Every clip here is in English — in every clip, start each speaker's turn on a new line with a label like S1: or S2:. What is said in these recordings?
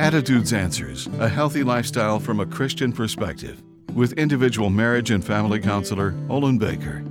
S1: Attitudes Answers A Healthy Lifestyle from a Christian Perspective with individual marriage and family counselor Olin Baker.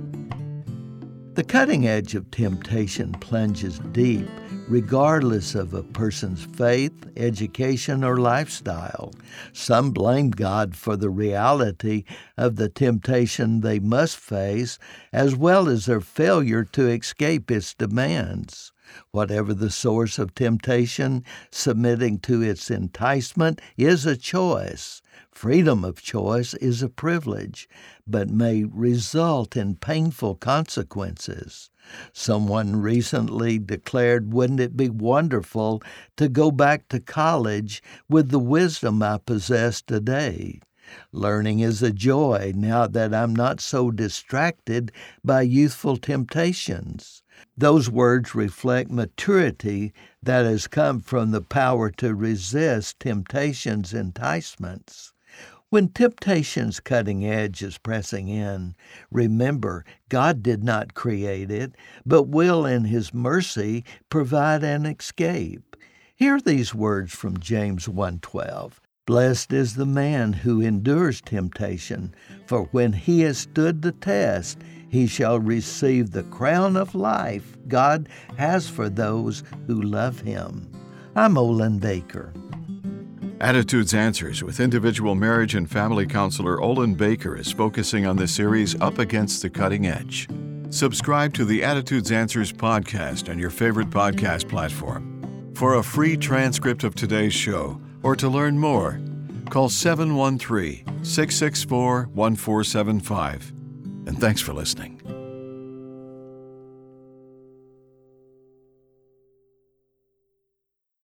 S2: The cutting edge of temptation plunges deep, regardless of a person's faith, education, or lifestyle. Some blame God for the reality of the temptation they must face, as well as their failure to escape its demands. Whatever the source of temptation, submitting to its enticement is a choice. Freedom of choice is a privilege, but may result in painful consequences. Someone recently declared, Wouldn't it be wonderful to go back to college with the wisdom I possess today? Learning is a joy now that I'm not so distracted by youthful temptations. Those words reflect maturity that has come from the power to resist temptation's enticements. When temptation's cutting edge is pressing in, remember God did not create it, but will in His mercy provide an escape. Hear these words from James 1:12. Blessed is the man who endures temptation, for when he has stood the test, he shall receive the crown of life God has for those who love him. I'm Olin Baker.
S1: Attitudes Answers with individual marriage and family counselor Olin Baker is focusing on the series Up Against the Cutting Edge. Subscribe to the Attitudes Answers podcast on your favorite podcast platform. For a free transcript of today's show, or to learn more, call 713 664 1475. And thanks for listening.